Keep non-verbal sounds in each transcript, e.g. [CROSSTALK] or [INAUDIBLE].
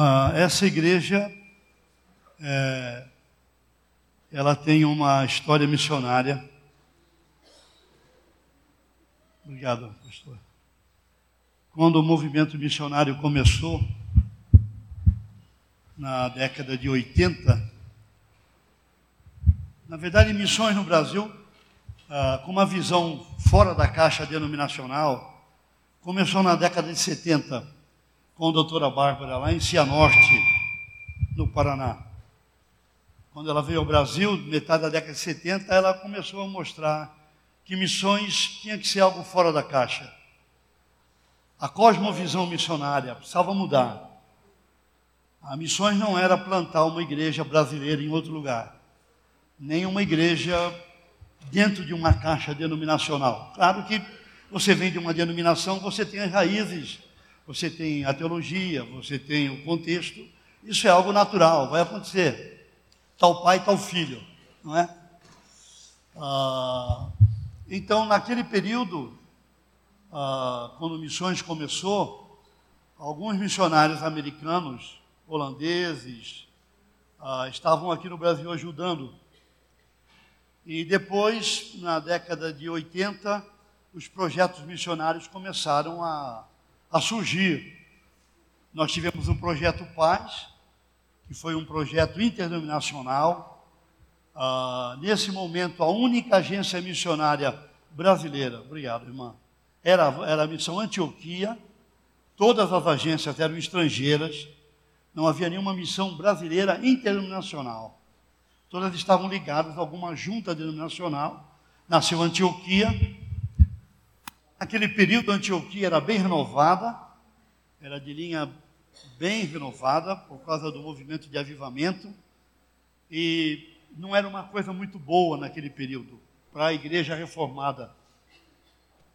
Ah, essa igreja, é, ela tem uma história missionária. Obrigado, pastor. Quando o movimento missionário começou, na década de 80, na verdade, missões no Brasil, ah, com uma visão fora da caixa denominacional, começou na década de 70 com a doutora Bárbara lá em Cianorte, no Paraná. Quando ela veio ao Brasil, metade da década de 70, ela começou a mostrar que missões tinha que ser algo fora da caixa. A cosmovisão missionária precisava mudar. A missões não era plantar uma igreja brasileira em outro lugar, nem uma igreja dentro de uma caixa denominacional. Claro que você vem de uma denominação, você tem as raízes você tem a teologia, você tem o contexto. Isso é algo natural, vai acontecer. Tal pai, tal filho, não é? Ah, então, naquele período, ah, quando Missões começou, alguns missionários americanos, holandeses, ah, estavam aqui no Brasil ajudando. E depois, na década de 80, os projetos missionários começaram a a surgir. Nós tivemos um projeto Paz, que foi um projeto interdenominacional. Ah, nesse momento, a única agência missionária brasileira, obrigado, irmã, era, era a missão Antioquia. Todas as agências eram estrangeiras, não havia nenhuma missão brasileira interdenominacional. Todas estavam ligadas a alguma junta denominacional. Nasceu Antioquia, Aquele período Antioquia era bem renovada, era de linha bem renovada por causa do movimento de avivamento e não era uma coisa muito boa naquele período para a igreja reformada.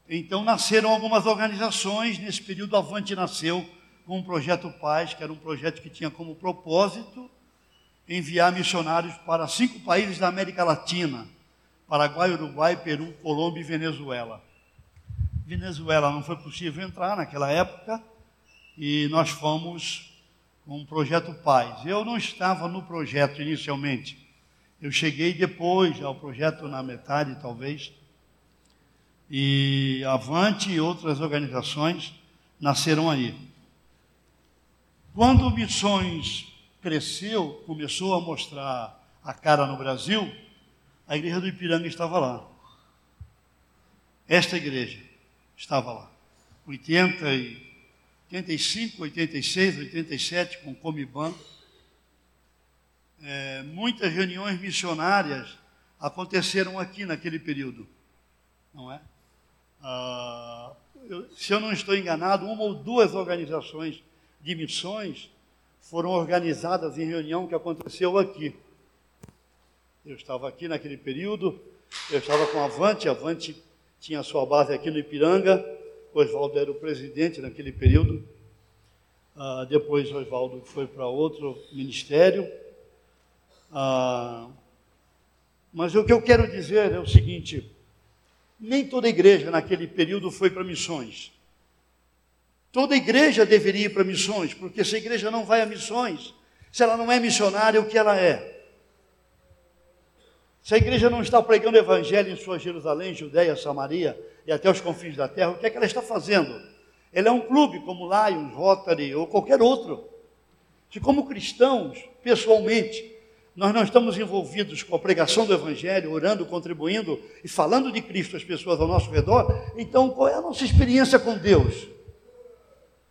Então nasceram algumas organizações, nesse período Avante nasceu com o projeto Paz, que era um projeto que tinha como propósito enviar missionários para cinco países da América Latina: Paraguai, Uruguai, Peru, Colômbia e Venezuela. Venezuela não foi possível entrar naquela época e nós fomos com o projeto Paz. Eu não estava no projeto inicialmente. Eu cheguei depois ao projeto na metade, talvez. E Avante e outras organizações nasceram aí. Quando Missões cresceu, começou a mostrar a cara no Brasil, a igreja do Ipiranga estava lá. Esta igreja estava lá. 80 e 85, 86, 87, com Comiban. É, muitas reuniões missionárias aconteceram aqui naquele período, não é? Ah, eu, se eu não estou enganado, uma ou duas organizações de missões foram organizadas em reunião que aconteceu aqui. Eu estava aqui naquele período, eu estava com a Avante, a Avante tinha sua base aqui no Ipiranga. Oswaldo era o presidente naquele período. Ah, depois Oswaldo foi para outro ministério. Ah, mas o que eu quero dizer é o seguinte: nem toda igreja naquele período foi para missões. Toda igreja deveria ir para missões, porque se a igreja não vai a missões, se ela não é missionária, o que ela é? Se a igreja não está pregando o evangelho em sua Jerusalém, Judéia, Samaria e até os confins da terra, o que é que ela está fazendo? Ela é um clube como Lions, Rotary ou qualquer outro. Se como cristãos, pessoalmente, nós não estamos envolvidos com a pregação do evangelho, orando, contribuindo e falando de Cristo às pessoas ao nosso redor, então qual é a nossa experiência com Deus?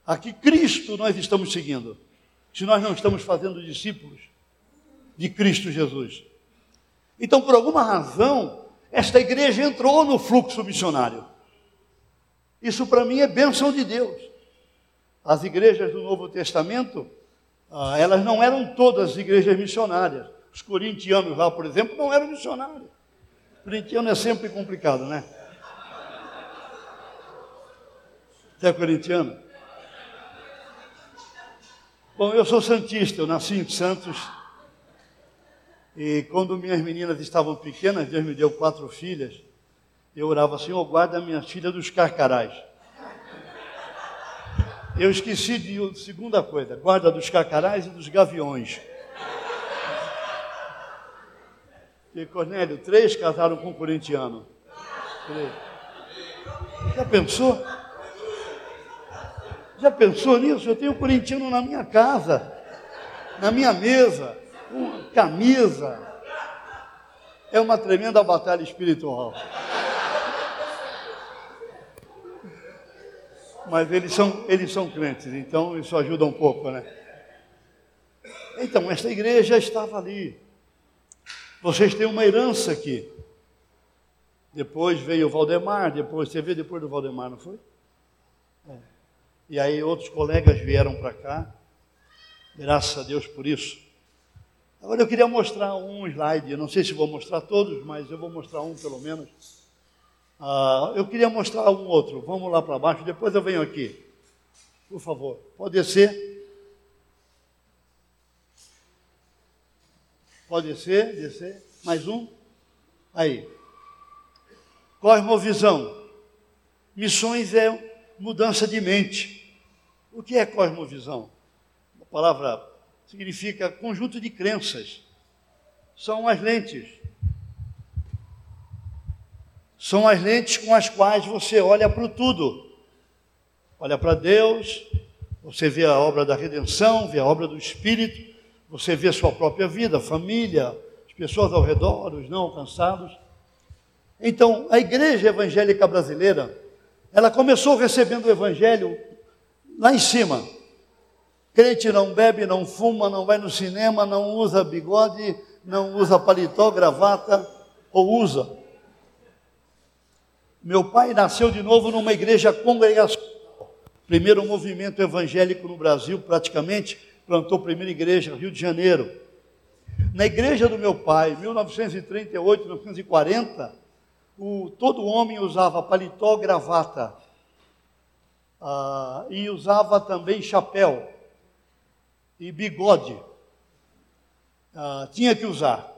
A que Cristo nós estamos seguindo? Se nós não estamos fazendo discípulos de Cristo Jesus. Então, por alguma razão, esta igreja entrou no fluxo missionário. Isso para mim é bênção de Deus. As igrejas do Novo Testamento, ah, elas não eram todas igrejas missionárias. Os corintianos lá, por exemplo, não eram missionários. Corintiano é sempre complicado, né? Você é corintiano? Bom, eu sou santista, eu nasci em Santos e quando minhas meninas estavam pequenas, Deus me deu quatro filhas, eu orava, Senhor, guarda minhas filhas dos carcarás. Eu esqueci de segunda coisa, guarda dos carcarás e dos gaviões. E Cornélio, três casaram com um corintiano. Já pensou? Já pensou nisso? Eu tenho um corintiano na minha casa, na minha mesa, camisa. É uma tremenda batalha espiritual. Mas eles são, eles são crentes, então isso ajuda um pouco, né? Então, esta igreja estava ali. Vocês têm uma herança aqui. Depois veio o Valdemar, depois, você vê depois do Valdemar, não foi? É. E aí outros colegas vieram para cá. Graças a Deus por isso. Agora eu queria mostrar um slide, eu não sei se vou mostrar todos, mas eu vou mostrar um pelo menos. Ah, eu queria mostrar um outro. Vamos lá para baixo, depois eu venho aqui. Por favor, pode descer. Pode descer, descer. Mais um. Aí. Cosmovisão. Missões é mudança de mente. O que é cosmovisão? A palavra significa conjunto de crenças. São as lentes. São as lentes com as quais você olha para tudo. Olha para Deus, você vê a obra da redenção, vê a obra do Espírito, você vê sua própria vida, família, as pessoas ao redor, os não alcançados. Então, a igreja evangélica brasileira, ela começou recebendo o evangelho lá em cima. Crente não bebe, não fuma, não vai no cinema, não usa bigode, não usa paletó, gravata, ou usa. Meu pai nasceu de novo numa igreja congregacional. Primeiro movimento evangélico no Brasil, praticamente, plantou a primeira igreja Rio de Janeiro. Na igreja do meu pai, 1938, 1940, o, todo homem usava paletó, gravata ah, e usava também chapéu e bigode. Ah, tinha que usar.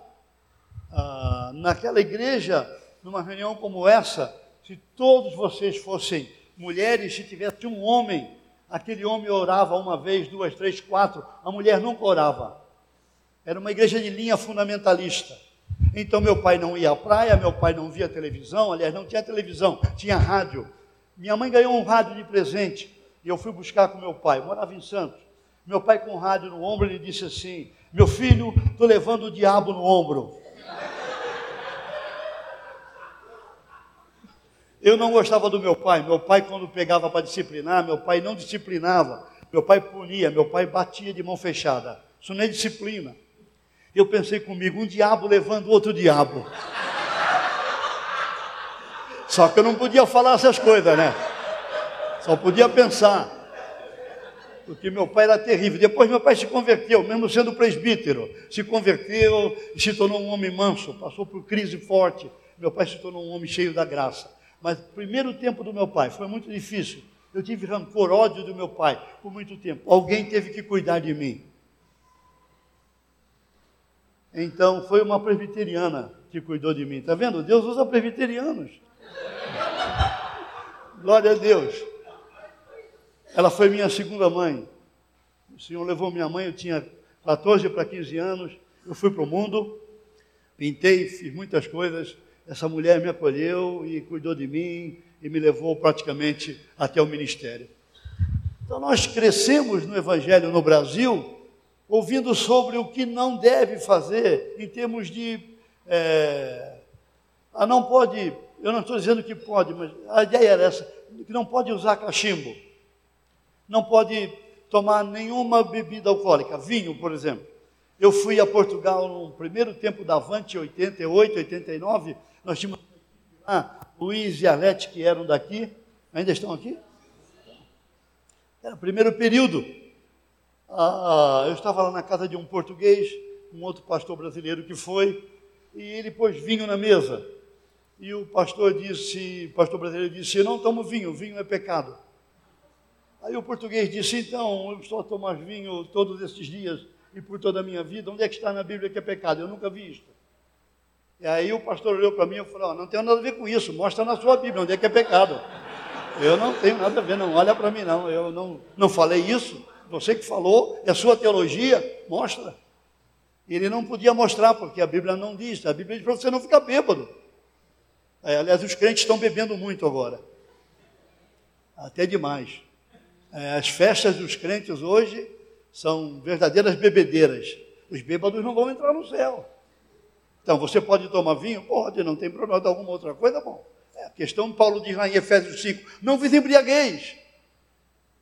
Ah, naquela igreja, numa reunião como essa, se todos vocês fossem mulheres, se tivesse um homem, aquele homem orava uma vez, duas, três, quatro, a mulher nunca orava. Era uma igreja de linha fundamentalista. Então meu pai não ia à praia, meu pai não via televisão, aliás, não tinha televisão, tinha rádio. Minha mãe ganhou um rádio de presente e eu fui buscar com meu pai. Morava em Santos. Meu pai com o rádio no ombro, ele disse assim: Meu filho, estou levando o diabo no ombro. Eu não gostava do meu pai. Meu pai, quando pegava para disciplinar, meu pai não disciplinava. Meu pai punia, meu pai batia de mão fechada. Isso não é disciplina. Eu pensei comigo, um diabo levando outro diabo. Só que eu não podia falar essas coisas, né? Só podia pensar. Porque meu pai era terrível. Depois meu pai se converteu, mesmo sendo presbítero. Se converteu e se tornou um homem manso. Passou por crise forte. Meu pai se tornou um homem cheio da graça. Mas o primeiro tempo do meu pai foi muito difícil. Eu tive rancor, ódio do meu pai por muito tempo. Alguém teve que cuidar de mim. Então foi uma presbiteriana que cuidou de mim. Está vendo? Deus usa presbiterianos. Glória a Deus. Ela foi minha segunda mãe. O Senhor levou minha mãe, eu tinha 14 para 15 anos. Eu fui para o mundo, pintei, fiz muitas coisas. Essa mulher me acolheu e cuidou de mim e me levou praticamente até o ministério. Então nós crescemos no Evangelho no Brasil, ouvindo sobre o que não deve fazer em termos de. É, ah, não pode eu não estou dizendo que pode, mas a ideia era essa, que não pode usar cachimbo, não pode tomar nenhuma bebida alcoólica, vinho, por exemplo. Eu fui a Portugal no primeiro tempo da Avante, 88, 89, nós tínhamos ah, Luiz e Arlete, que eram daqui, ainda estão aqui? Era o primeiro período. Ah, eu estava lá na casa de um português, um outro pastor brasileiro que foi, e ele pôs vinho na mesa. E o pastor disse, o pastor brasileiro disse, não tomo vinho, vinho é pecado. Aí o português disse, então, eu a tomar vinho todos esses dias e por toda a minha vida, onde é que está na Bíblia que é pecado? Eu nunca vi isto. E aí o pastor olhou para mim e falou, oh, não tem nada a ver com isso, mostra na sua Bíblia onde é que é pecado. Eu não tenho nada a ver, não olha para mim não. Eu não, não falei isso. Você que falou, é sua teologia, mostra. Ele não podia mostrar, porque a Bíblia não diz. A Bíblia diz para você não ficar bêbado. É, aliás, os crentes estão bebendo muito agora. Até demais. É, as festas dos crentes hoje são verdadeiras bebedeiras. Os bêbados não vão entrar no céu. Então, você pode tomar vinho? Pode, não tem problema. De alguma outra coisa, bom. É a questão, Paulo diz lá em Efésios 5, não vos embriagueis.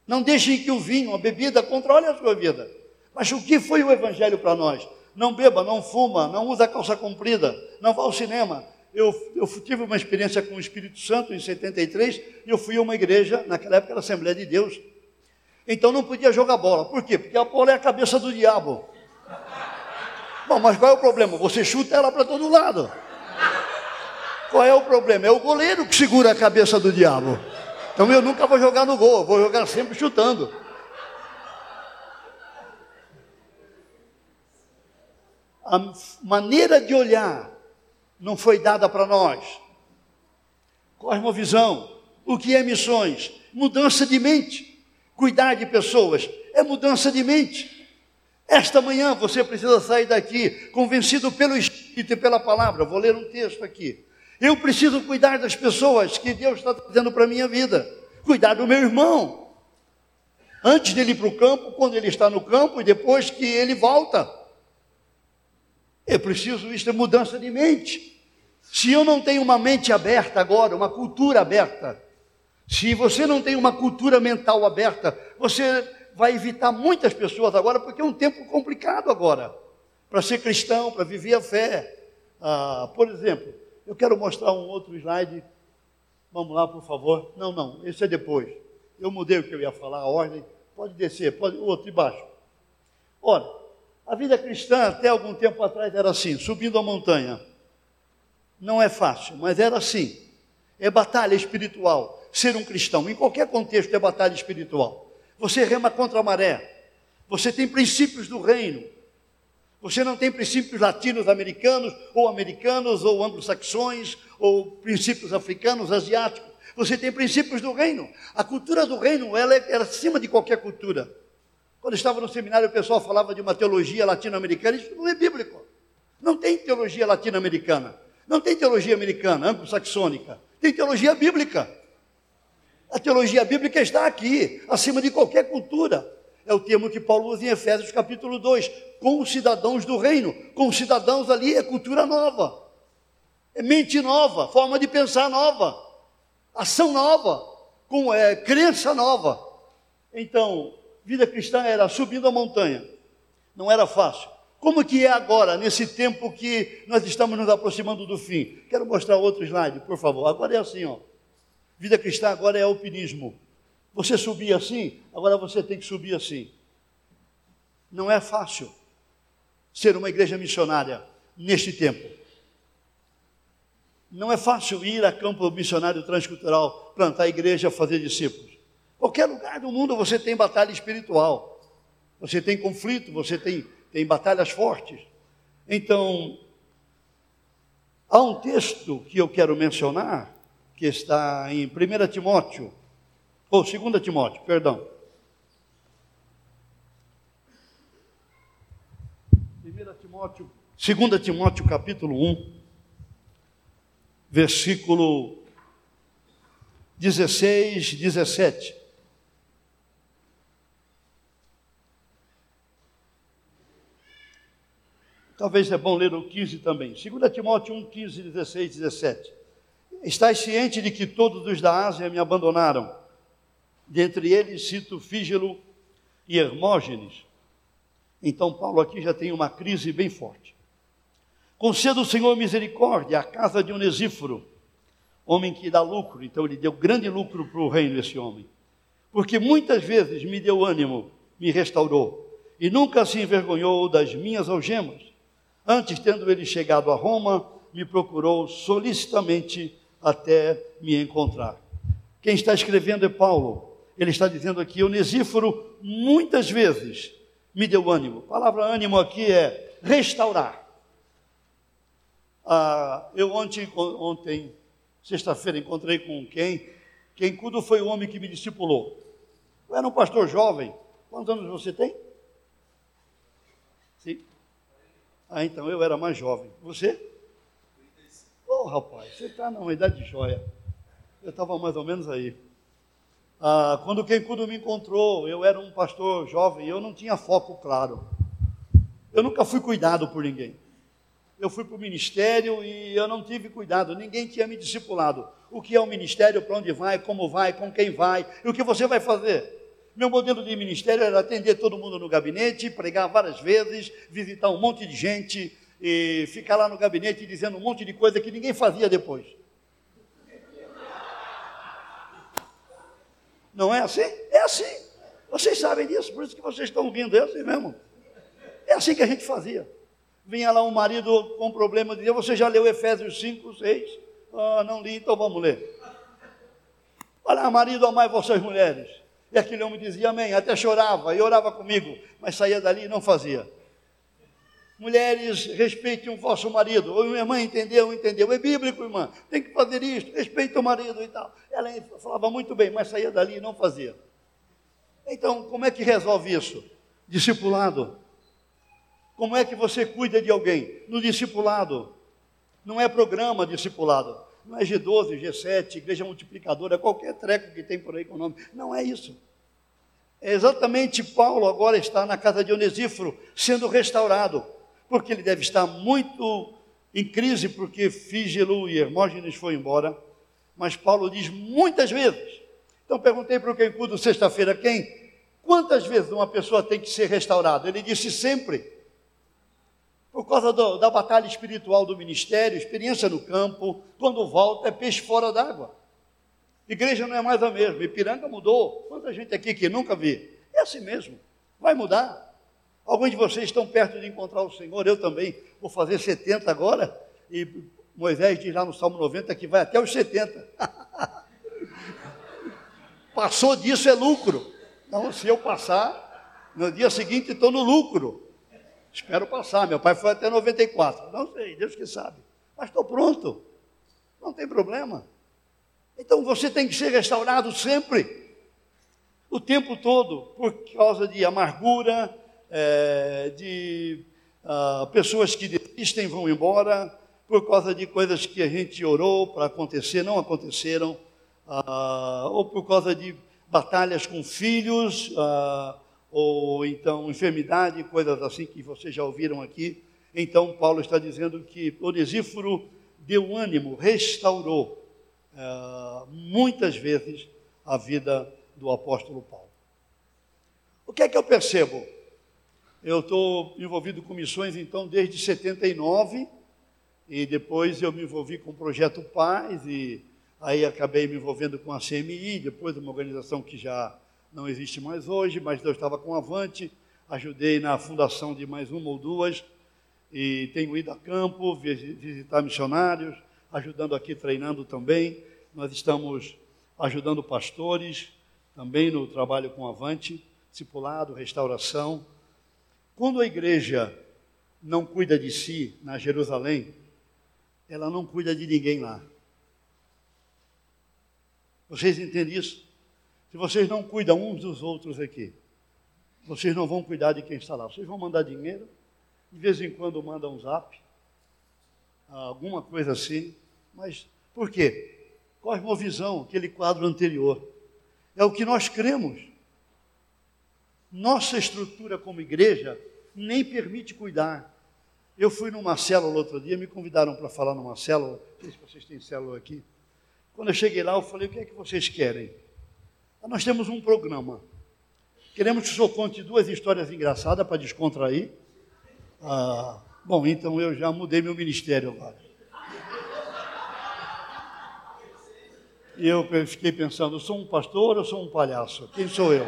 Não deixem que o vinho, a bebida, controle a sua vida. Mas o que foi o evangelho para nós? Não beba, não fuma, não usa calça comprida, não vá ao cinema. Eu, eu tive uma experiência com o Espírito Santo em 73 e eu fui a uma igreja, naquela época era Assembleia de Deus. Então não podia jogar bola. Por quê? Porque a bola é a cabeça do diabo. Bom, mas qual é o problema? Você chuta ela para todo lado. Qual é o problema? É o goleiro que segura a cabeça do diabo. Então eu nunca vou jogar no gol, vou jogar sempre chutando. A maneira de olhar não foi dada para nós. Cosmovisão. O que é missões? Mudança de mente. Cuidar de pessoas é mudança de mente. Esta manhã você precisa sair daqui convencido pelo Espírito e pela palavra. Vou ler um texto aqui. Eu preciso cuidar das pessoas que Deus está trazendo para a minha vida. Cuidar do meu irmão. Antes dele ir para o campo, quando ele está no campo e depois que ele volta. Eu preciso, isso é mudança de mente. Se eu não tenho uma mente aberta agora, uma cultura aberta, se você não tem uma cultura mental aberta, você vai evitar muitas pessoas agora, porque é um tempo complicado agora, para ser cristão, para viver a fé. Ah, por exemplo, eu quero mostrar um outro slide. Vamos lá, por favor. Não, não, esse é depois. Eu mudei o que eu ia falar, a ordem. Pode descer, pode, o outro embaixo. Olha, a vida cristã até algum tempo atrás era assim, subindo a montanha. Não é fácil, mas era assim. É batalha espiritual. Ser um cristão, em qualquer contexto, é batalha espiritual. Você rema contra a maré. Você tem princípios do reino. Você não tem princípios latinos-americanos, ou americanos, ou anglo-saxões, ou princípios africanos, asiáticos. Você tem princípios do reino. A cultura do reino, ela é, era acima de qualquer cultura. Quando estava no seminário, o pessoal falava de uma teologia latino-americana. Isso não é bíblico. Não tem teologia latino-americana. Não tem teologia americana, anglo-saxônica. Tem teologia bíblica. A teologia bíblica está aqui, acima de qualquer cultura. É o termo que Paulo usa em Efésios capítulo 2, com os cidadãos do reino. Com os cidadãos ali é cultura nova, é mente nova, forma de pensar nova, ação nova, com é, crença nova. Então, vida cristã era subindo a montanha, não era fácil. Como que é agora, nesse tempo que nós estamos nos aproximando do fim? Quero mostrar outro slide, por favor. Agora é assim, ó. Vida cristã agora é alpinismo. Você subir assim, agora você tem que subir assim. Não é fácil ser uma igreja missionária neste tempo. Não é fácil ir a campo missionário transcultural, plantar igreja, fazer discípulos. Qualquer lugar do mundo você tem batalha espiritual. Você tem conflito, você tem, tem batalhas fortes. Então, há um texto que eu quero mencionar que está em 1 Timóteo, ou 2 Timóteo, perdão. 1 Timóteo, 2 Timóteo capítulo 1, versículo 16, 17. Talvez é bom ler o 15 também. 2 Timóteo 1, 15, 16, 17. Estás ciente de que todos os da Ásia me abandonaram? Dentre eles cito Fígelo e Hermógenes. Então Paulo aqui já tem uma crise bem forte. Conceda o Senhor misericórdia à casa de Onesíforo, homem que dá lucro. Então ele deu grande lucro para o reino, esse homem. Porque muitas vezes me deu ânimo, me restaurou, e nunca se envergonhou das minhas algemas. Antes, tendo ele chegado a Roma, me procurou solicitamente até me encontrar. Quem está escrevendo é Paulo. Ele está dizendo aqui: Onesíforo muitas vezes me deu ânimo. A palavra ânimo aqui é restaurar. Ah, eu ontem, ontem sexta-feira, encontrei com quem Quem cudo foi o homem que me discipulou. Eu era um pastor jovem. Quantos anos você tem? Sim. Ah, então eu era mais jovem. Você? Oh, rapaz, você está numa idade de joia. Eu estava mais ou menos aí. Ah, quando quem cudo me encontrou, eu era um pastor jovem, eu não tinha foco claro. Eu nunca fui cuidado por ninguém. Eu fui para o ministério e eu não tive cuidado, ninguém tinha me discipulado. O que é o ministério, para onde vai, como vai, com quem vai, e o que você vai fazer? Meu modelo de ministério era atender todo mundo no gabinete, pregar várias vezes, visitar um monte de gente e ficar lá no gabinete dizendo um monte de coisa que ninguém fazia depois. Não é assim? É assim. Vocês sabem disso, por isso que vocês estão rindo, é assim mesmo. É assim que a gente fazia. Vinha lá um marido com problema, dizia, você já leu Efésios 5, 6? Ah, não li, então vamos ler. Olha, marido, amai vossas mulheres. E aquele homem dizia amém, até chorava e orava comigo, mas saía dali e não fazia. Mulheres, respeitem o vosso marido. Ou minha irmã entendeu, entendeu. É bíblico, irmã. Tem que fazer isto, respeita o marido e tal. Ela falava muito bem, mas saía dali e não fazia. Então, como é que resolve isso? Discipulado. Como é que você cuida de alguém? No discipulado. Não é programa discipulado. Não é G12, G7, igreja multiplicadora, qualquer treco que tem por aí com o nome. Não é isso. É exatamente Paulo agora está na casa de Onesíforo, sendo restaurado porque ele deve estar muito em crise, porque Fígelo e Hermógenes foi embora. Mas Paulo diz muitas vezes. Então perguntei para o quem sexta-feira, quem? Quantas vezes uma pessoa tem que ser restaurada? Ele disse sempre. Por causa do, da batalha espiritual do ministério, experiência no campo, quando volta é peixe fora d'água. Igreja não é mais a mesma. Ipiranga mudou. Quanta gente aqui que nunca vi. É assim mesmo. Vai mudar. Alguns de vocês estão perto de encontrar o Senhor, eu também vou fazer 70 agora, e Moisés diz lá no Salmo 90 que vai até os 70. [LAUGHS] Passou disso é lucro. Então, se eu passar, no dia seguinte estou no lucro. Espero passar. Meu pai foi até 94. Não sei, Deus que sabe. Mas estou pronto. Não tem problema. Então você tem que ser restaurado sempre, o tempo todo, por causa de amargura, é, de ah, pessoas que desistem vão embora por causa de coisas que a gente orou para acontecer, não aconteceram, ah, ou por causa de batalhas com filhos, ah, ou então enfermidade, coisas assim que vocês já ouviram aqui. Então, Paulo está dizendo que Onesíforo deu ânimo, restaurou muitas vezes a vida do apóstolo Paulo. O que é que eu percebo? Eu estou envolvido com missões, então, desde 79, e depois eu me envolvi com o Projeto Paz, e aí acabei me envolvendo com a CMI, depois uma organização que já não existe mais hoje, mas eu estava com a Avante, ajudei na fundação de mais uma ou duas, e tenho ido a campo, visitar missionários, ajudando aqui, treinando também. Nós estamos ajudando pastores, também no trabalho com Avante, discipulado, restauração, quando a igreja não cuida de si na Jerusalém, ela não cuida de ninguém lá. Vocês entendem isso? Se vocês não cuidam uns dos outros aqui, vocês não vão cuidar de quem está lá. Vocês vão mandar dinheiro, de vez em quando mandam um zap, alguma coisa assim, mas por quê? Cosmovisão, aquele quadro anterior. É o que nós cremos. Nossa estrutura como igreja nem permite cuidar. Eu fui numa célula outro dia, me convidaram para falar numa célula, não sei se vocês têm célula aqui. Quando eu cheguei lá, eu falei: o que é que vocês querem? Ah, nós temos um programa. Queremos que o senhor conte duas histórias engraçadas para descontrair. Ah, bom, então eu já mudei meu ministério agora. E eu fiquei pensando: sou um pastor ou sou um palhaço? Quem sou eu?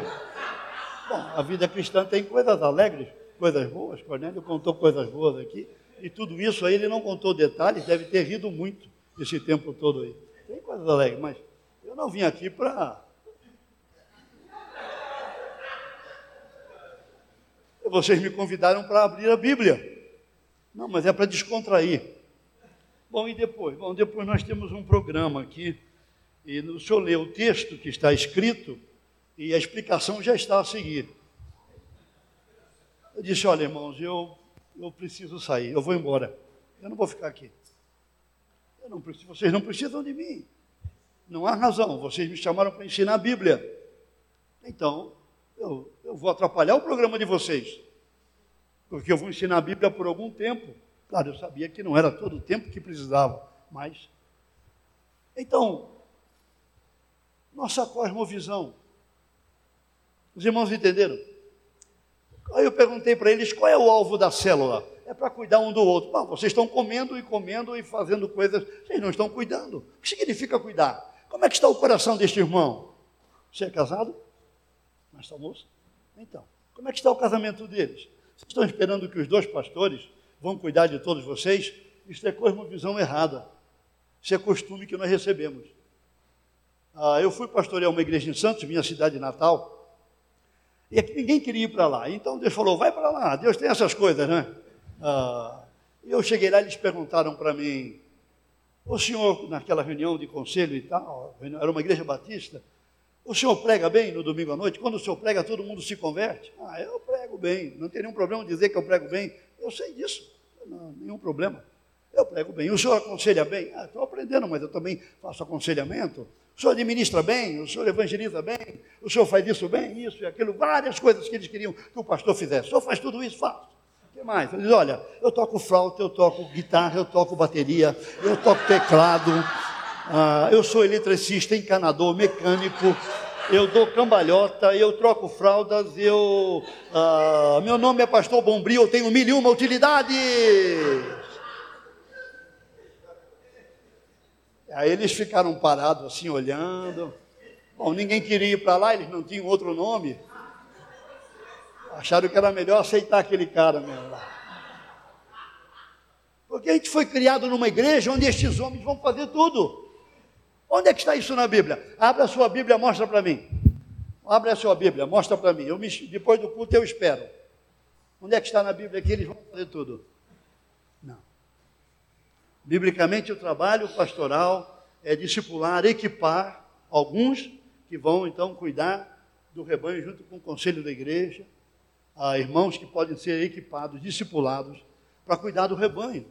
Bom, a vida cristã tem coisas alegres, coisas boas. Cornélio contou coisas boas aqui. E tudo isso aí ele não contou detalhes, deve ter rido muito esse tempo todo aí. Tem coisas alegres, mas eu não vim aqui para. Vocês me convidaram para abrir a Bíblia. Não, mas é para descontrair. Bom, e depois? Bom, depois nós temos um programa aqui E o senhor lê o texto que está escrito e a explicação já está a seguir. Eu disse: Olha, irmãos, eu, eu preciso sair, eu vou embora. Eu não vou ficar aqui. Eu não preciso, vocês não precisam de mim. Não há razão. Vocês me chamaram para ensinar a Bíblia. Então, eu, eu vou atrapalhar o programa de vocês. Porque eu vou ensinar a Bíblia por algum tempo. Claro, eu sabia que não era todo o tempo que precisava, mas. Então, nossa cosmovisão. Os irmãos entenderam? Aí eu perguntei para eles qual é o alvo da célula. É para cuidar um do outro. Bom, vocês estão comendo e comendo e fazendo coisas, vocês não estão cuidando. O que significa cuidar? Como é que está o coração deste irmão? Você é casado? Mas está moço? Então, como é que está o casamento deles? Vocês estão esperando que os dois pastores vão cuidar de todos vocês? Isso é cosmovisão errada. Isso é costume que nós recebemos. Ah, eu fui pastorear uma igreja em Santos, minha cidade natal, e ninguém queria ir para lá. Então Deus falou: vai para lá, Deus tem essas coisas, né? Ah, eu cheguei lá e eles perguntaram para mim: o senhor, naquela reunião de conselho e tal, era uma igreja batista, o senhor prega bem no domingo à noite? Quando o senhor prega, todo mundo se converte? Ah, eu prego bem, não tem nenhum problema dizer que eu prego bem. Eu sei disso, não, nenhum problema. Eu prego bem. O senhor aconselha bem? Ah, estou aprendendo, mas eu também faço aconselhamento. O senhor administra bem, o senhor evangeliza bem, o senhor faz isso bem, isso e aquilo, várias coisas que eles queriam que o pastor fizesse. O senhor faz tudo isso? Faço. O que mais? Ele diz, olha, eu toco flauta, eu toco guitarra, eu toco bateria, eu toco teclado, ah, eu sou eletricista, encanador, mecânico, eu dou cambalhota, eu troco fraldas, eu. Ah, meu nome é Pastor Bombril, eu tenho mil e uma utilidades. Aí eles ficaram parados assim, olhando. Bom, ninguém queria ir para lá, eles não tinham outro nome. Acharam que era melhor aceitar aquele cara mesmo lá. Porque a gente foi criado numa igreja onde estes homens vão fazer tudo. Onde é que está isso na Bíblia? Abra a sua Bíblia, mostra para mim. Abre a sua Bíblia, mostra para mim. Eu me, depois do culto eu espero. Onde é que está na Bíblia que eles vão fazer tudo? Biblicamente, o trabalho pastoral é discipular, equipar alguns que vão então cuidar do rebanho junto com o conselho da igreja, a irmãos que podem ser equipados, discipulados para cuidar do rebanho.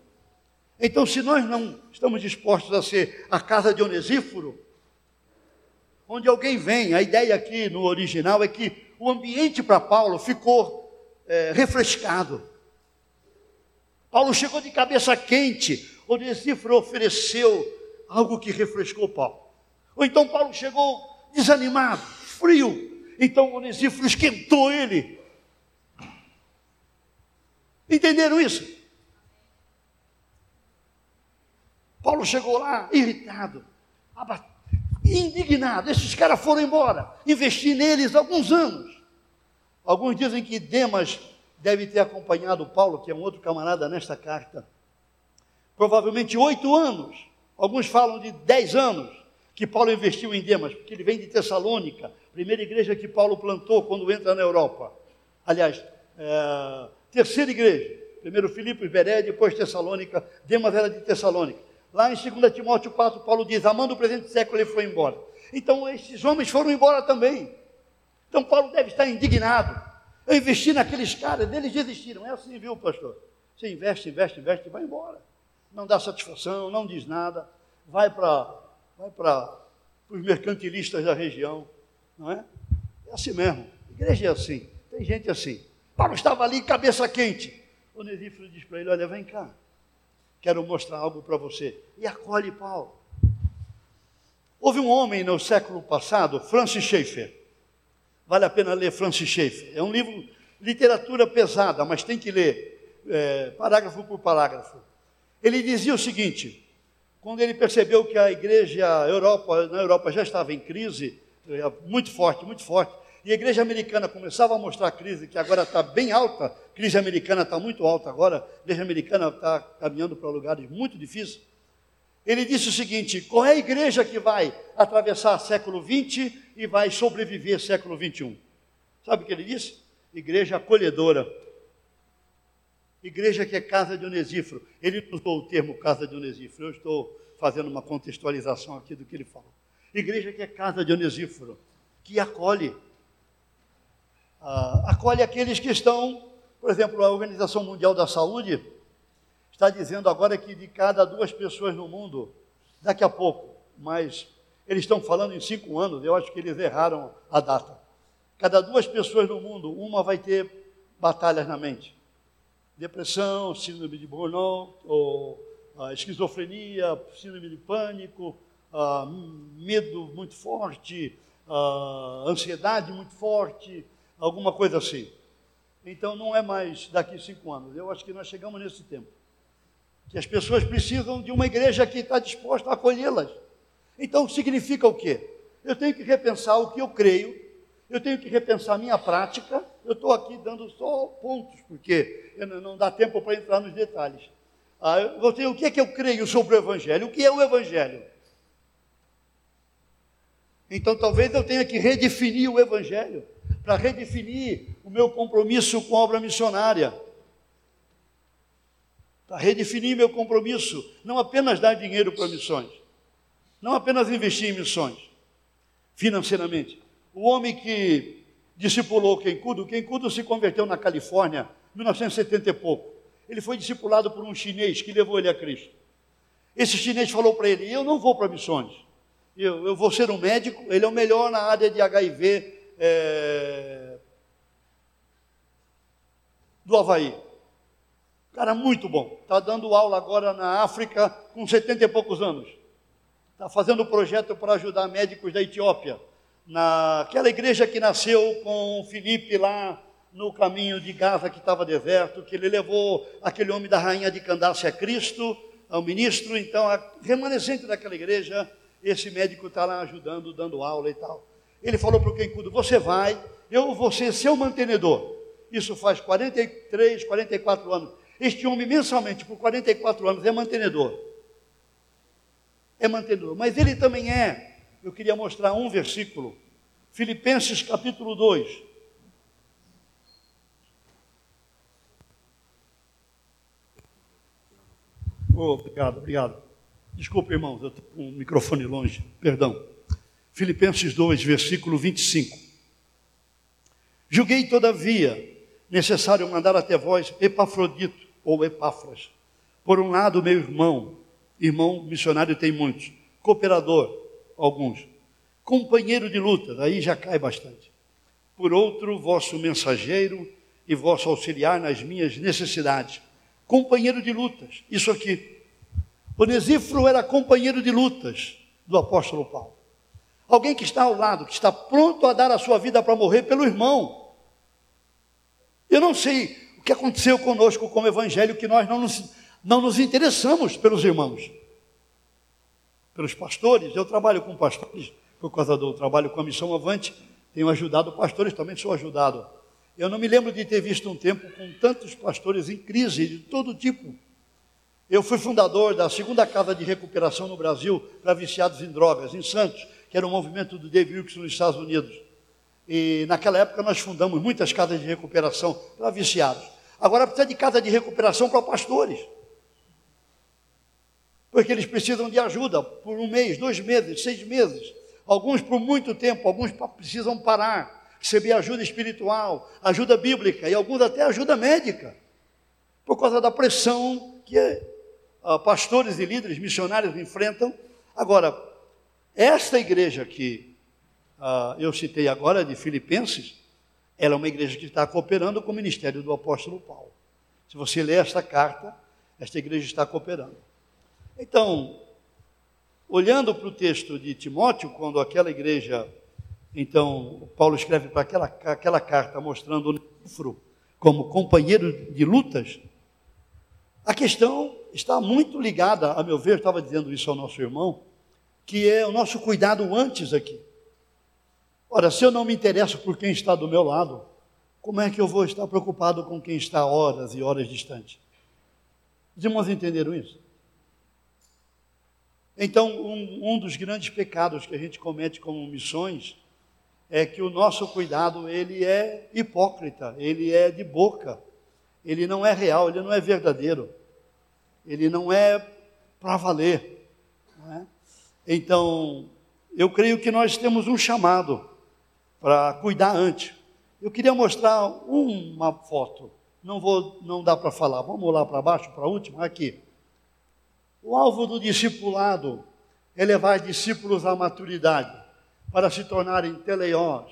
Então, se nós não estamos dispostos a ser a casa de Onesíforo, onde alguém vem, a ideia aqui no original é que o ambiente para Paulo ficou é, refrescado. Paulo chegou de cabeça quente, Onesíforo ofereceu algo que refrescou Paulo. Ou então Paulo chegou desanimado, frio. Então Onesíforo esquentou ele. Entenderam isso? Paulo chegou lá irritado, indignado. Esses caras foram embora. Investi neles alguns anos. Alguns dizem que Demas deve ter acompanhado Paulo, que é um outro camarada nesta carta provavelmente oito anos, alguns falam de dez anos, que Paulo investiu em Demas, porque ele vem de Tessalônica, primeira igreja que Paulo plantou quando entra na Europa. Aliás, é, terceira igreja, primeiro Filipos, Beré, depois Tessalônica, Demas era de Tessalônica. Lá em 2 Timóteo 4, Paulo diz, amando o presente século, ele foi embora. Então, esses homens foram embora também. Então, Paulo deve estar indignado. Eu investi naqueles caras, eles desistiram. É assim, viu, pastor? Você investe, investe, investe e vai embora não dá satisfação, não diz nada, vai para vai os mercantilistas da região, não é? É assim mesmo. A igreja é assim, tem gente assim. Paulo estava ali, cabeça quente. O Onesíforo diz para ele: Olha, vem cá, quero mostrar algo para você. E acolhe Paulo. Houve um homem no século passado, Francis Schaeffer. Vale a pena ler Francis Schaeffer. É um livro, literatura pesada, mas tem que ler, é, parágrafo por parágrafo. Ele dizia o seguinte: quando ele percebeu que a igreja Europa, na Europa já estava em crise, é, muito forte, muito forte, e a igreja americana começava a mostrar a crise, que agora está bem alta, a crise americana está muito alta agora, a igreja americana está caminhando para lugares muito difíceis. Ele disse o seguinte: qual é a igreja que vai atravessar século XX e vai sobreviver século XXI? Sabe o que ele disse? Igreja acolhedora, igreja que é casa de Onesíforo. Ele usou o termo casa de Onesíforo, eu estou fazendo uma contextualização aqui do que ele falou. Igreja que é casa de Onesíforo, que acolhe. Ah, acolhe aqueles que estão, por exemplo, a Organização Mundial da Saúde está dizendo agora que de cada duas pessoas no mundo, daqui a pouco, mas eles estão falando em cinco anos, eu acho que eles erraram a data. Cada duas pessoas no mundo, uma vai ter batalhas na mente. Depressão, síndrome de burnout, ou a esquizofrenia, síndrome de pânico, medo muito forte, ansiedade muito forte, alguma coisa assim. Então não é mais daqui cinco anos. Eu acho que nós chegamos nesse tempo. Que as pessoas precisam de uma igreja que está disposta a acolhê-las. Então significa o quê? Eu tenho que repensar o que eu creio, eu tenho que repensar minha prática. Eu estou aqui dando só pontos, porque não dá tempo para entrar nos detalhes. Ah, eu ter, o que é que eu creio sobre o Evangelho? O que é o Evangelho? Então talvez eu tenha que redefinir o Evangelho, para redefinir o meu compromisso com a obra missionária. Para redefinir meu compromisso, não apenas dar dinheiro para missões, não apenas investir em missões, financeiramente. O homem que discipulou Kenkudo, Kenkudo se converteu na Califórnia em 1970 e pouco. Ele foi discipulado por um chinês que levou ele a Cristo. Esse chinês falou para ele: Eu não vou para missões, eu, eu, vou ser um médico. Ele é o melhor na área de HIV é, do Havaí. Cara, muito bom. Está dando aula agora na África com 70 e poucos anos. Está fazendo projeto para ajudar médicos da Etiópia. Naquela igreja que nasceu com Filipe lá no caminho de Gaza que estava deserto, que ele levou aquele homem da rainha de Candace a Cristo, ao ministro, então remanescente daquela igreja, esse médico está lá ajudando, dando aula e tal. Ele falou para o Kenkudo, você vai, eu vou ser seu mantenedor. Isso faz 43, 44 anos. Este homem mensalmente, por 44 anos, é mantenedor. É mantenedor. Mas ele também é, eu queria mostrar um versículo, Filipenses capítulo 2. Oh, obrigado, obrigado. Desculpe, irmãos, eu estou com o microfone longe, perdão. Filipenses 2, versículo 25. Julguei, todavia, necessário mandar até vós Epafrodito, ou Epáfras. Por um lado, meu irmão, irmão missionário tem muitos, cooperador, alguns, companheiro de luta, aí já cai bastante. Por outro, vosso mensageiro e vosso auxiliar nas minhas necessidades companheiro de lutas. Isso aqui. Onesíforo era companheiro de lutas do apóstolo Paulo. Alguém que está ao lado, que está pronto a dar a sua vida para morrer pelo irmão. Eu não sei o que aconteceu conosco como evangelho, que nós não nos, não nos interessamos pelos irmãos, pelos pastores. Eu trabalho com pastores, por causa do trabalho com a Missão Avante, tenho ajudado pastores, também sou ajudado eu não me lembro de ter visto um tempo com tantos pastores em crise de todo tipo. Eu fui fundador da segunda casa de recuperação no Brasil para viciados em drogas, em Santos, que era um movimento do Dave Wilkes nos Estados Unidos. E naquela época nós fundamos muitas casas de recuperação para viciados. Agora precisa de casa de recuperação para pastores. Porque eles precisam de ajuda por um mês, dois meses, seis meses. Alguns por muito tempo, alguns precisam parar receber ajuda espiritual, ajuda bíblica e alguns até ajuda médica, por causa da pressão que uh, pastores e líderes missionários enfrentam. Agora, esta igreja que uh, eu citei agora, de Filipenses, ela é uma igreja que está cooperando com o ministério do apóstolo Paulo. Se você ler esta carta, esta igreja está cooperando. Então, olhando para o texto de Timóteo, quando aquela igreja então, Paulo escreve para aquela, aquela carta mostrando o Nifro como companheiro de lutas. A questão está muito ligada, a meu ver, estava dizendo isso ao nosso irmão, que é o nosso cuidado antes aqui. Ora, se eu não me interesso por quem está do meu lado, como é que eu vou estar preocupado com quem está horas e horas distante? Os irmãos entenderam isso? Então, um, um dos grandes pecados que a gente comete como missões é que o nosso cuidado ele é hipócrita, ele é de boca, ele não é real, ele não é verdadeiro, ele não é para valer. É? Então, eu creio que nós temos um chamado para cuidar antes. Eu queria mostrar uma foto. Não vou, não dá para falar. Vamos lá para baixo, para a última, aqui. O alvo do discipulado é levar discípulos à maturidade, para se tornarem teleiós,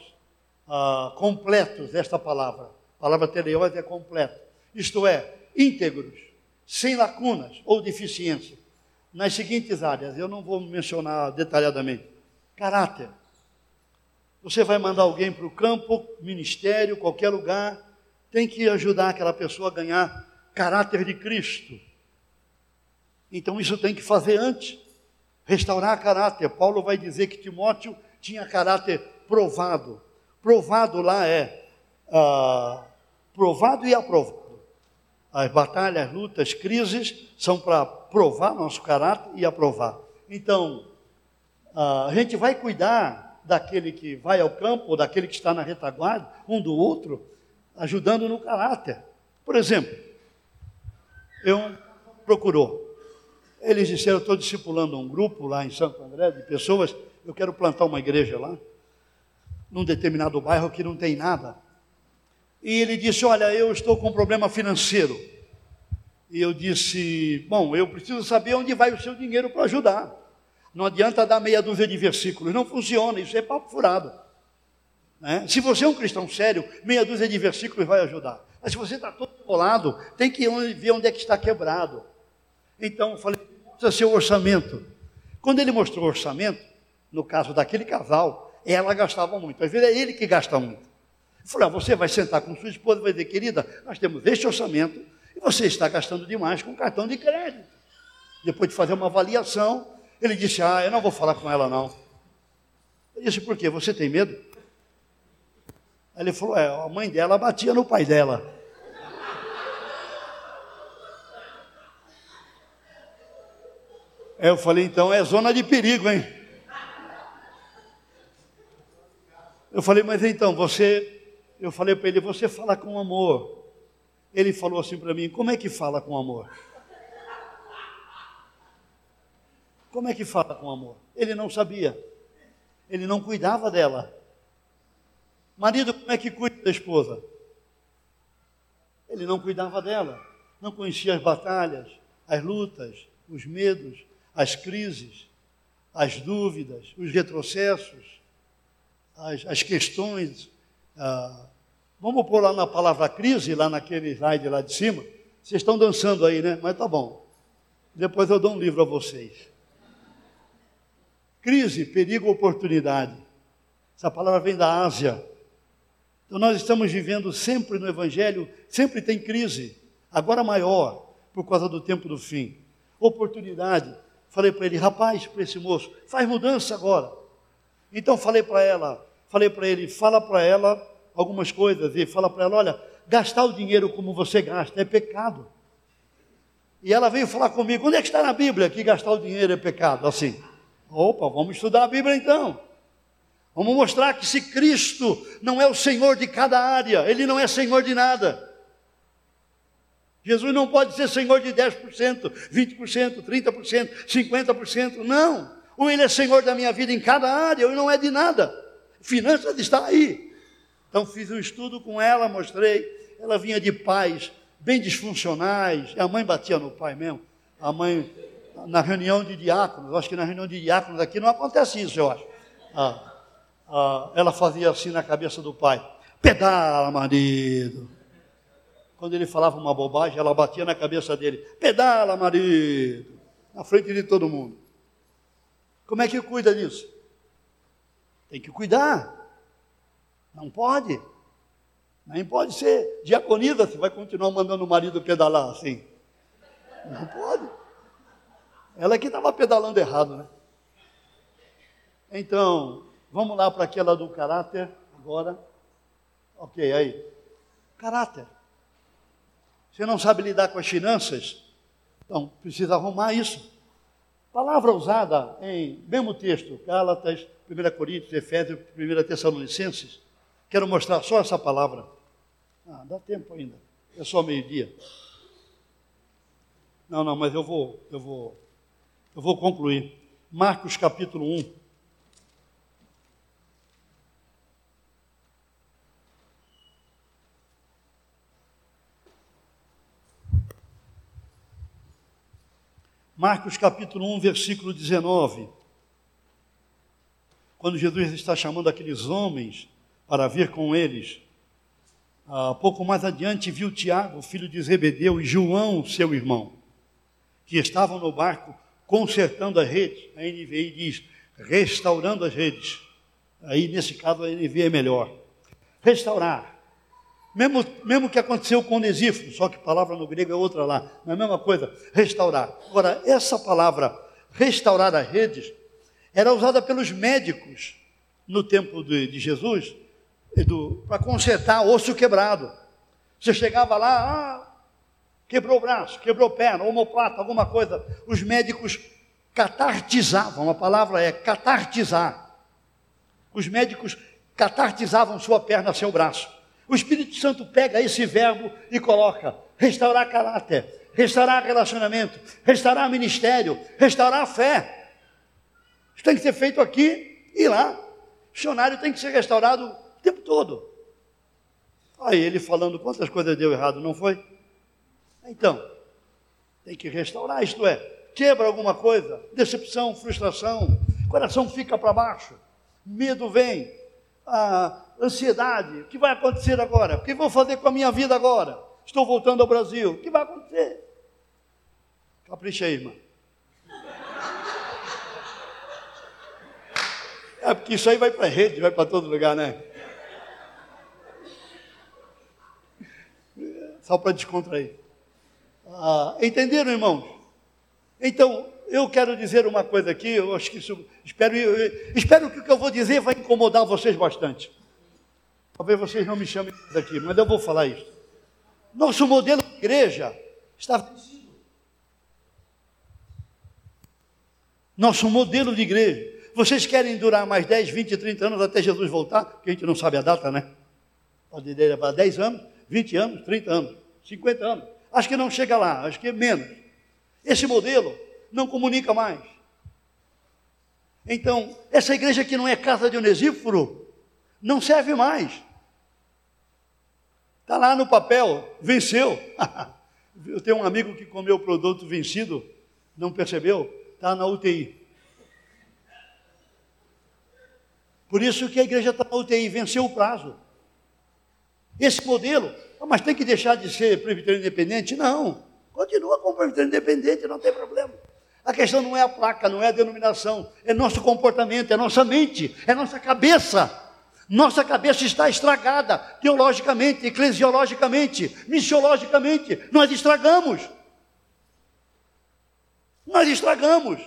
ah, completos desta palavra. A palavra teleiós é completo. Isto é, íntegros, sem lacunas ou deficiência. Nas seguintes áreas, eu não vou mencionar detalhadamente. Caráter, você vai mandar alguém para o campo, ministério, qualquer lugar, tem que ajudar aquela pessoa a ganhar caráter de Cristo. Então isso tem que fazer antes. Restaurar caráter. Paulo vai dizer que Timóteo tinha caráter provado. Provado lá é ah, provado e aprovado. As batalhas, lutas, crises são para provar nosso caráter e aprovar. Então, ah, a gente vai cuidar daquele que vai ao campo, ou daquele que está na retaguarda, um do outro, ajudando no caráter. Por exemplo, eu procurou. Eles disseram, estou discipulando um grupo lá em Santo André de pessoas, eu quero plantar uma igreja lá, num determinado bairro que não tem nada. E ele disse, olha, eu estou com um problema financeiro. E eu disse, bom, eu preciso saber onde vai o seu dinheiro para ajudar. Não adianta dar meia dúzia de versículos, não funciona, isso é papo furado. Né? Se você é um cristão sério, meia dúzia de versículos vai ajudar. Mas se você está todo colado, tem que ver onde é que está quebrado. Então, eu falei, mostra seu orçamento. Quando ele mostrou o orçamento, no caso daquele casal, ela gastava muito. Às vezes é ele que gasta muito. Eu falei, ah, você vai sentar com sua esposa e vai dizer, querida, nós temos este orçamento e você está gastando demais com cartão de crédito. Depois de fazer uma avaliação, ele disse: Ah, eu não vou falar com ela, não. Eu disse: Por quê? Você tem medo? Ele falou: É, a mãe dela batia no pai dela. Eu falei: Então é zona de perigo, hein? Eu falei: Mas então, você. Eu falei para ele: Você fala com amor. Ele falou assim para mim: Como é que fala com amor? Como é que fala com amor? Ele não sabia. Ele não cuidava dela. Marido, como é que cuida da esposa? Ele não cuidava dela. Não conhecia as batalhas, as lutas, os medos, as crises, as dúvidas, os retrocessos, as, as questões. Ah, vamos pôr lá na palavra crise, lá naquele slide lá de cima. Vocês estão dançando aí, né? Mas tá bom. Depois eu dou um livro a vocês. Crise, perigo, oportunidade. Essa palavra vem da Ásia. Então nós estamos vivendo sempre no Evangelho, sempre tem crise, agora maior, por causa do tempo do fim. Oportunidade. Falei para ele, rapaz, para esse moço, faz mudança agora. Então falei para ela, falei para ele, fala para ela algumas coisas e fala para ela, olha, gastar o dinheiro como você gasta é pecado. E ela veio falar comigo, onde é que está na Bíblia que gastar o dinheiro é pecado? Assim. Opa, vamos estudar a Bíblia então. Vamos mostrar que se Cristo não é o Senhor de cada área, Ele não é Senhor de nada. Jesus não pode ser Senhor de 10%, 20%, 30%, 50%, não. Ou Ele é Senhor da minha vida em cada área, ou não é de nada. Finanças está aí. Então fiz um estudo com ela, mostrei. Ela vinha de pais bem disfuncionais. A mãe batia no pai mesmo. A mãe na reunião de diáconos, acho que na reunião de diáconos aqui não acontece isso, eu acho. Ah, ah, ela fazia assim na cabeça do pai: pedala, marido. Quando ele falava uma bobagem, ela batia na cabeça dele: pedala, marido. Na frente de todo mundo. Como é que cuida disso? Tem que cuidar. Não pode. Nem pode ser diaconisa, você vai continuar mandando o marido pedalar assim. Não pode. Ela que estava pedalando errado, né? Então, vamos lá para aquela do caráter agora. Ok, aí. Caráter. Você não sabe lidar com as finanças? Então, precisa arrumar isso. Palavra usada em mesmo texto, Gálatas, 1 Coríntios, Efésios, 1 Tessalonicenses. Quero mostrar só essa palavra. Ah, dá tempo ainda. É só meio-dia. Não, não, mas eu vou, eu vou eu vou concluir. Marcos capítulo 1. Marcos capítulo 1, versículo 19. Quando Jesus está chamando aqueles homens para vir com eles, ah, pouco mais adiante viu Tiago, filho de Zebedeu, e João, seu irmão, que estavam no barco consertando a rede. A NVI diz restaurando as redes. Aí, nesse caso, a NVI é melhor. Restaurar. Mesmo, mesmo que aconteceu com Onesíforo, só que palavra no grego é outra lá, não é a mesma coisa, restaurar. Agora, essa palavra, restaurar as redes, era usada pelos médicos no tempo de, de Jesus, para consertar osso quebrado. Você chegava lá, ah, quebrou o braço, quebrou a perna, homoplata, alguma coisa. Os médicos catartizavam, a palavra é catartizar. Os médicos catartizavam sua perna, seu braço. O Espírito Santo pega esse verbo e coloca: restaurar caráter, restaurar relacionamento, restaurar ministério, restaurar fé. Isso tem que ser feito aqui e lá. O missionário tem que ser restaurado o tempo todo. Aí ele falando quantas coisas deu errado, não foi? Então, tem que restaurar, isto é, quebra alguma coisa, decepção, frustração, coração fica para baixo, medo vem, a ansiedade, o que vai acontecer agora? O que vou fazer com a minha vida agora? Estou voltando ao Brasil, o que vai acontecer? Capricha aí, irmã. É porque isso aí vai para rede, vai para todo lugar, né? Só para descontrair. Ah, entenderam, irmãos? Então, eu quero dizer uma coisa aqui, eu acho que isso, espero, espero que o que eu vou dizer vai incomodar vocês bastante. Talvez vocês não me chamem daqui, mas eu vou falar isso. Nosso modelo de igreja está vencido. Nosso modelo de igreja. Vocês querem durar mais 10, 20, 30 anos até Jesus voltar? Que a gente não sabe a data, né? Pode levar 10 anos, 20 anos, 30 anos, 50 anos. Acho que não chega lá, acho que é menos. Esse modelo não comunica mais. Então, essa igreja que não é casa de Onesíforo, não serve mais. Está lá no papel, venceu. [LAUGHS] Eu tenho um amigo que comeu o produto vencido, não percebeu, está na UTI. Por isso que a igreja está na UTI, venceu o prazo. Esse modelo, ah, mas tem que deixar de ser presbiteriano independente? Não. Continua como presbiteriano independente, não tem problema. A questão não é a placa, não é a denominação, é nosso comportamento, é nossa mente, é nossa cabeça. Nossa cabeça está estragada teologicamente, eclesiologicamente, missiologicamente. Nós estragamos. Nós estragamos.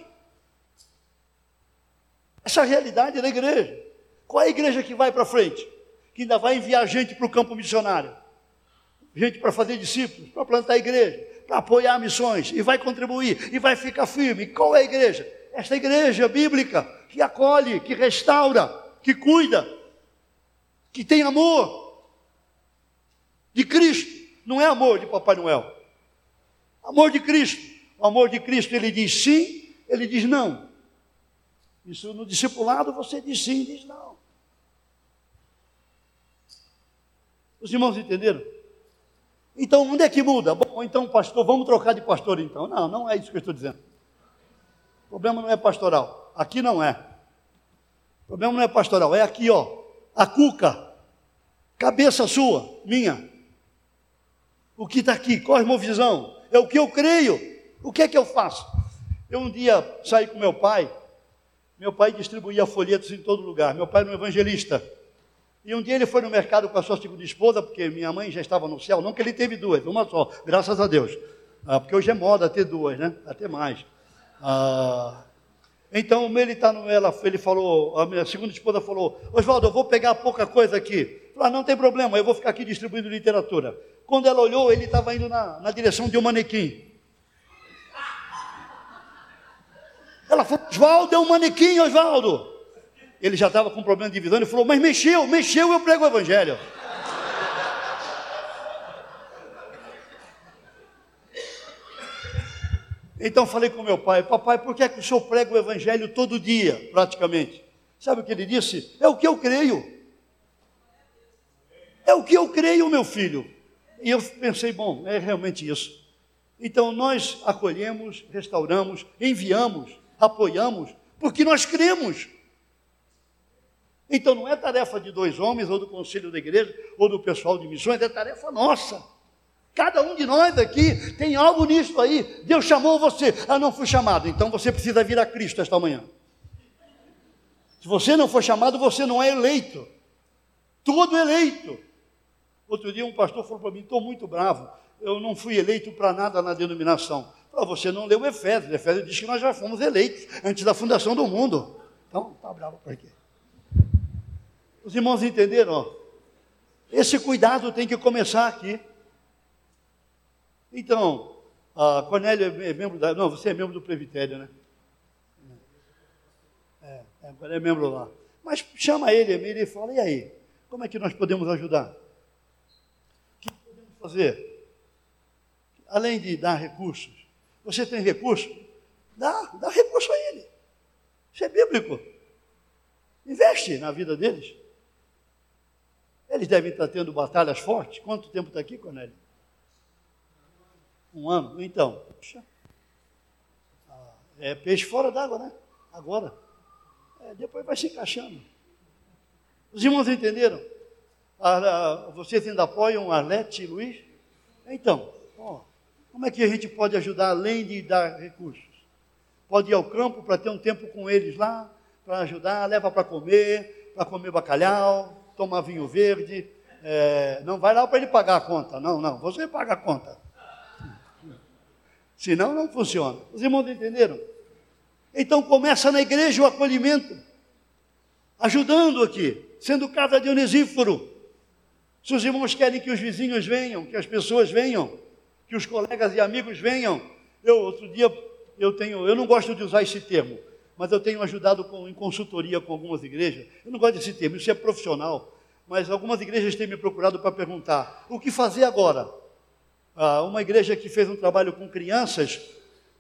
Essa é realidade da igreja. Qual é a igreja que vai para frente? Que ainda vai enviar gente para o campo missionário? Gente para fazer discípulos, para plantar a igreja, para apoiar missões, e vai contribuir, e vai ficar firme. Qual é a igreja? Esta igreja bíblica que acolhe, que restaura, que cuida, que tem amor de Cristo, não é amor de Papai Noel. Amor de Cristo. O amor de Cristo, ele diz sim, ele diz não. Isso no discipulado você diz sim, diz não. Os irmãos entenderam? Então, onde é que muda? Bom, então, pastor, vamos trocar de pastor então. Não, não é isso que eu estou dizendo. O problema não é pastoral. Aqui não é. O problema não é pastoral, é aqui, ó. A cuca. Cabeça sua, minha. O que está aqui, cosmovisão. É o que eu creio. O que é que eu faço? Eu um dia saí com meu pai. Meu pai distribuía folhetos em todo lugar. Meu pai era um evangelista. E um dia ele foi no mercado com a sua segunda esposa, porque minha mãe já estava no céu, não que ele teve duas, uma só, graças a Deus. Ah, porque hoje é moda ter duas, né? Até mais. Ah, então ele está no ela, ele falou, a minha segunda esposa falou, Oswaldo, eu vou pegar pouca coisa aqui. Falei, ah, não tem problema, eu vou ficar aqui distribuindo literatura. Quando ela olhou, ele estava indo na, na direção de um manequim. Ela falou, Oswaldo, é um manequim, Oswaldo ele já estava com problema de visão, ele falou, mas mexeu, mexeu, eu prego o evangelho. Então falei com meu pai, papai, por que é que o senhor prega o evangelho todo dia, praticamente? Sabe o que ele disse? É o que eu creio. É o que eu creio, meu filho. E eu pensei, bom, é realmente isso. Então nós acolhemos, restauramos, enviamos, apoiamos, porque nós cremos. Então não é tarefa de dois homens, ou do conselho da igreja, ou do pessoal de missões, é tarefa nossa. Cada um de nós aqui tem algo nisso aí. Deus chamou você. Ah, não fui chamado. Então você precisa vir a Cristo esta manhã. Se você não for chamado, você não é eleito. Todo eleito. Outro dia um pastor falou para mim: estou muito bravo. Eu não fui eleito para nada na denominação. Falei, você não leu Efésios. Efésios diz que nós já fomos eleitos antes da fundação do mundo. Então, está bravo por quê? Os irmãos entenderam? Esse cuidado tem que começar aqui. Então, a Cornélio é membro da. Não, você é membro do Previtério, né? É, é, é membro lá. Mas chama ele, ele fala: e aí? Como é que nós podemos ajudar? Fazer? Além de dar recursos. Você tem recurso? Dá, dá recurso a ele. Isso é bíblico. Investe na vida deles. Eles devem estar tendo batalhas fortes. Quanto tempo está aqui, Cornélio? Um ano? Então, puxa, é peixe fora d'água, né? Agora. É, depois vai se encaixando. Os irmãos entenderam? Vocês ainda apoiam Arlete e Luiz? Então, ó, como é que a gente pode ajudar além de dar recursos? Pode ir ao campo para ter um tempo com eles lá, para ajudar, leva para comer, para comer bacalhau, tomar vinho verde. É, não vai lá para ele pagar a conta. Não, não, você paga a conta. Senão não funciona. Os irmãos entenderam? Então começa na igreja o acolhimento, ajudando aqui, sendo casa de Onesíforo. Se os irmãos querem que os vizinhos venham, que as pessoas venham, que os colegas e amigos venham. Eu outro dia eu tenho, eu não gosto de usar esse termo, mas eu tenho ajudado com, em consultoria com algumas igrejas. Eu não gosto desse termo, isso é profissional. Mas algumas igrejas têm me procurado para perguntar: o que fazer agora? Ah, uma igreja que fez um trabalho com crianças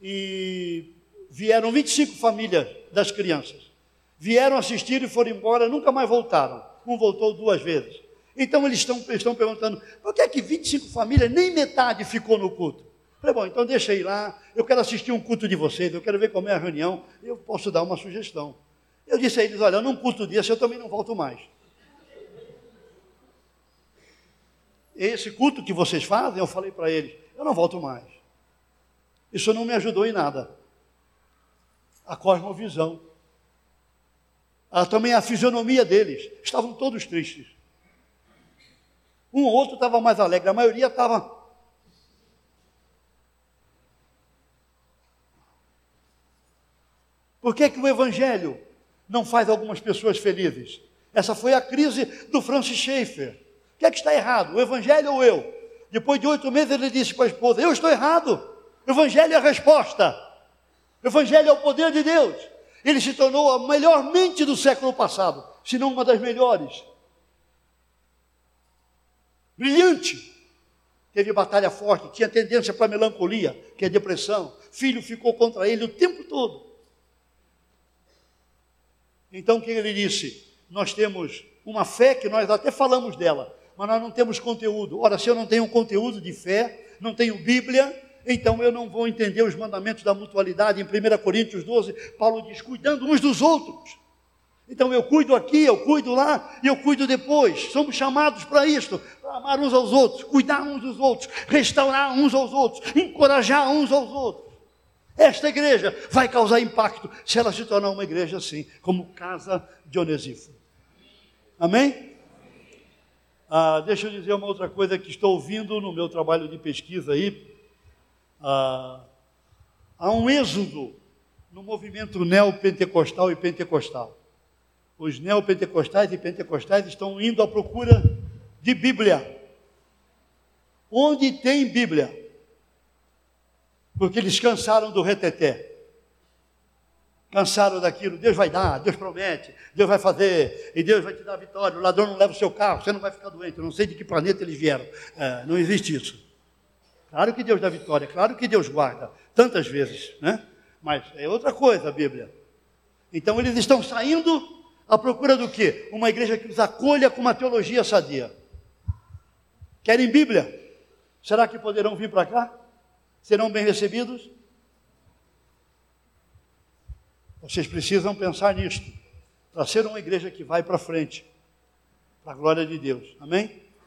e vieram 25 famílias das crianças. Vieram assistir e foram embora, nunca mais voltaram. Um voltou duas vezes. Então eles estão, estão perguntando: por que é que 25 famílias, nem metade ficou no culto? Falei, bom, então deixa aí lá, eu quero assistir um culto de vocês, eu quero ver como é a reunião, eu posso dar uma sugestão. Eu disse a eles: olha, num culto desse eu também não volto mais. esse culto que vocês fazem, eu falei para eles, eu não volto mais. Isso não me ajudou em nada. A cosmovisão. Ah, também a fisionomia deles. Estavam todos tristes. Um ou outro estava mais alegre, a maioria estava. Por que, que o Evangelho não faz algumas pessoas felizes? Essa foi a crise do Francis Schaeffer. O que é que está errado? O Evangelho ou eu? Depois de oito meses ele disse para a esposa: Eu estou errado. O Evangelho é a resposta. O Evangelho é o poder de Deus. Ele se tornou a melhor mente do século passado, se não uma das melhores. Brilhante. Teve batalha forte, tinha tendência para melancolia, que é depressão. Filho ficou contra ele o tempo todo. Então o que ele disse? Nós temos uma fé que nós até falamos dela, mas nós não temos conteúdo. Ora, se eu não tenho conteúdo de fé, não tenho Bíblia, então eu não vou entender os mandamentos da mutualidade. Em 1 Coríntios 12, Paulo diz: cuidando uns dos outros. Então eu cuido aqui, eu cuido lá e eu cuido depois. Somos chamados para isto, para amar uns aos outros, cuidar uns dos outros, restaurar uns aos outros, encorajar uns aos outros. Esta igreja vai causar impacto se ela se tornar uma igreja assim, como casa de Onesíforo. Amém? Ah, deixa eu dizer uma outra coisa que estou ouvindo no meu trabalho de pesquisa aí. Ah, há um êxodo no movimento neopentecostal e pentecostal. Os neopentecostais e pentecostais estão indo à procura de Bíblia. Onde tem Bíblia? Porque eles cansaram do reteté cansaram daquilo. Deus vai dar, Deus promete, Deus vai fazer, e Deus vai te dar vitória. O ladrão não leva o seu carro, você não vai ficar doente. Eu não sei de que planeta eles vieram. É, não existe isso. Claro que Deus dá vitória, claro que Deus guarda, tantas vezes, né? Mas é outra coisa a Bíblia. Então eles estão saindo à procura do quê? Uma igreja que os acolha com uma teologia sadia. Querem Bíblia? Será que poderão vir para cá? Serão bem recebidos? Vocês precisam pensar nisto, para ser uma igreja que vai para frente, para a glória de Deus. Amém?